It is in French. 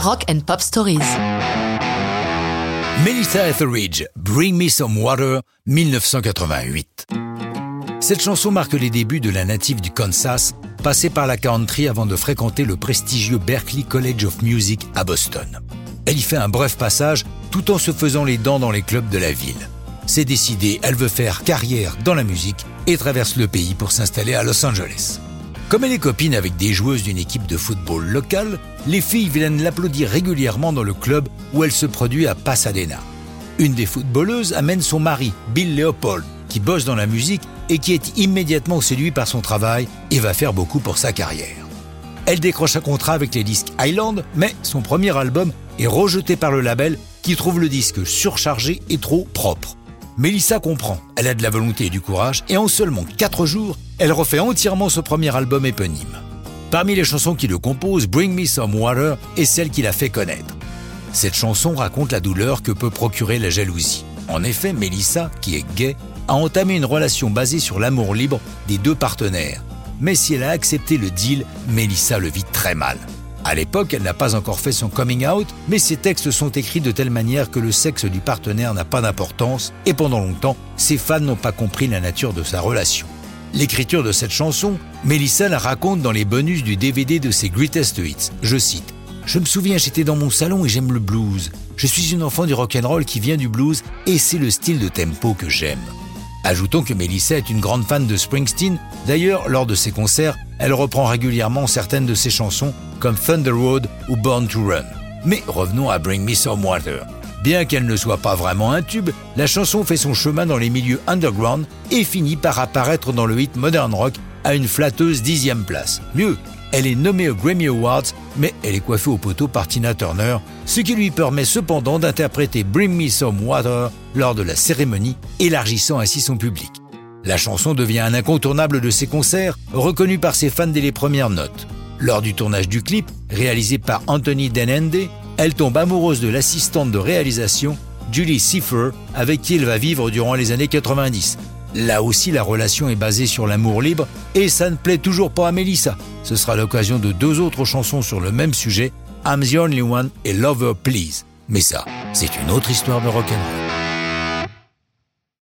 Rock and Pop Stories. Melissa Etheridge, Bring Me Some Water, 1988. Cette chanson marque les débuts de la native du Kansas, passée par la country avant de fréquenter le prestigieux Berklee College of Music à Boston. Elle y fait un bref passage tout en se faisant les dents dans les clubs de la ville. C'est décidé, elle veut faire carrière dans la musique et traverse le pays pour s'installer à Los Angeles. Comme elle est copine avec des joueuses d'une équipe de football locale, les filles viennent l'applaudir régulièrement dans le club où elle se produit à Pasadena. Une des footballeuses amène son mari, Bill Leopold, qui bosse dans la musique et qui est immédiatement séduit par son travail et va faire beaucoup pour sa carrière. Elle décroche un contrat avec les disques Island, mais son premier album est rejeté par le label qui trouve le disque surchargé et trop propre. Melissa comprend, elle a de la volonté et du courage, et en seulement 4 jours, elle refait entièrement ce premier album éponyme. Parmi les chansons qui le composent, Bring Me Some Water est celle qui l'a fait connaître. Cette chanson raconte la douleur que peut procurer la jalousie. En effet, Melissa, qui est gay, a entamé une relation basée sur l'amour libre des deux partenaires. Mais si elle a accepté le deal, Melissa le vit très mal. À l'époque, elle n'a pas encore fait son coming out, mais ses textes sont écrits de telle manière que le sexe du partenaire n'a pas d'importance, et pendant longtemps, ses fans n'ont pas compris la nature de sa relation. L'écriture de cette chanson, Melissa la raconte dans les bonus du DVD de ses Greatest Hits. Je cite Je me souviens, j'étais dans mon salon et j'aime le blues. Je suis une enfant du rock'n'roll qui vient du blues et c'est le style de tempo que j'aime. Ajoutons que Melissa est une grande fan de Springsteen. D'ailleurs, lors de ses concerts, elle reprend régulièrement certaines de ses chansons comme Thunder Road ou Born to Run. Mais revenons à Bring Me Some Water. Bien qu'elle ne soit pas vraiment un tube, la chanson fait son chemin dans les milieux underground et finit par apparaître dans le hit Modern Rock à une flatteuse dixième place. Mieux, elle est nommée aux Grammy Awards, mais elle est coiffée au poteau par Tina Turner, ce qui lui permet cependant d'interpréter Bring Me Some Water lors de la cérémonie, élargissant ainsi son public. La chanson devient un incontournable de ses concerts, reconnu par ses fans dès les premières notes. Lors du tournage du clip, réalisé par Anthony Denende, elle tombe amoureuse de l'assistante de réalisation, Julie Seifer, avec qui elle va vivre durant les années 90. Là aussi, la relation est basée sur l'amour libre et ça ne plaît toujours pas à Melissa. Ce sera l'occasion de deux autres chansons sur le même sujet, I'm the Only One et Lover Please. Mais ça, c'est une autre histoire de rock'n'roll.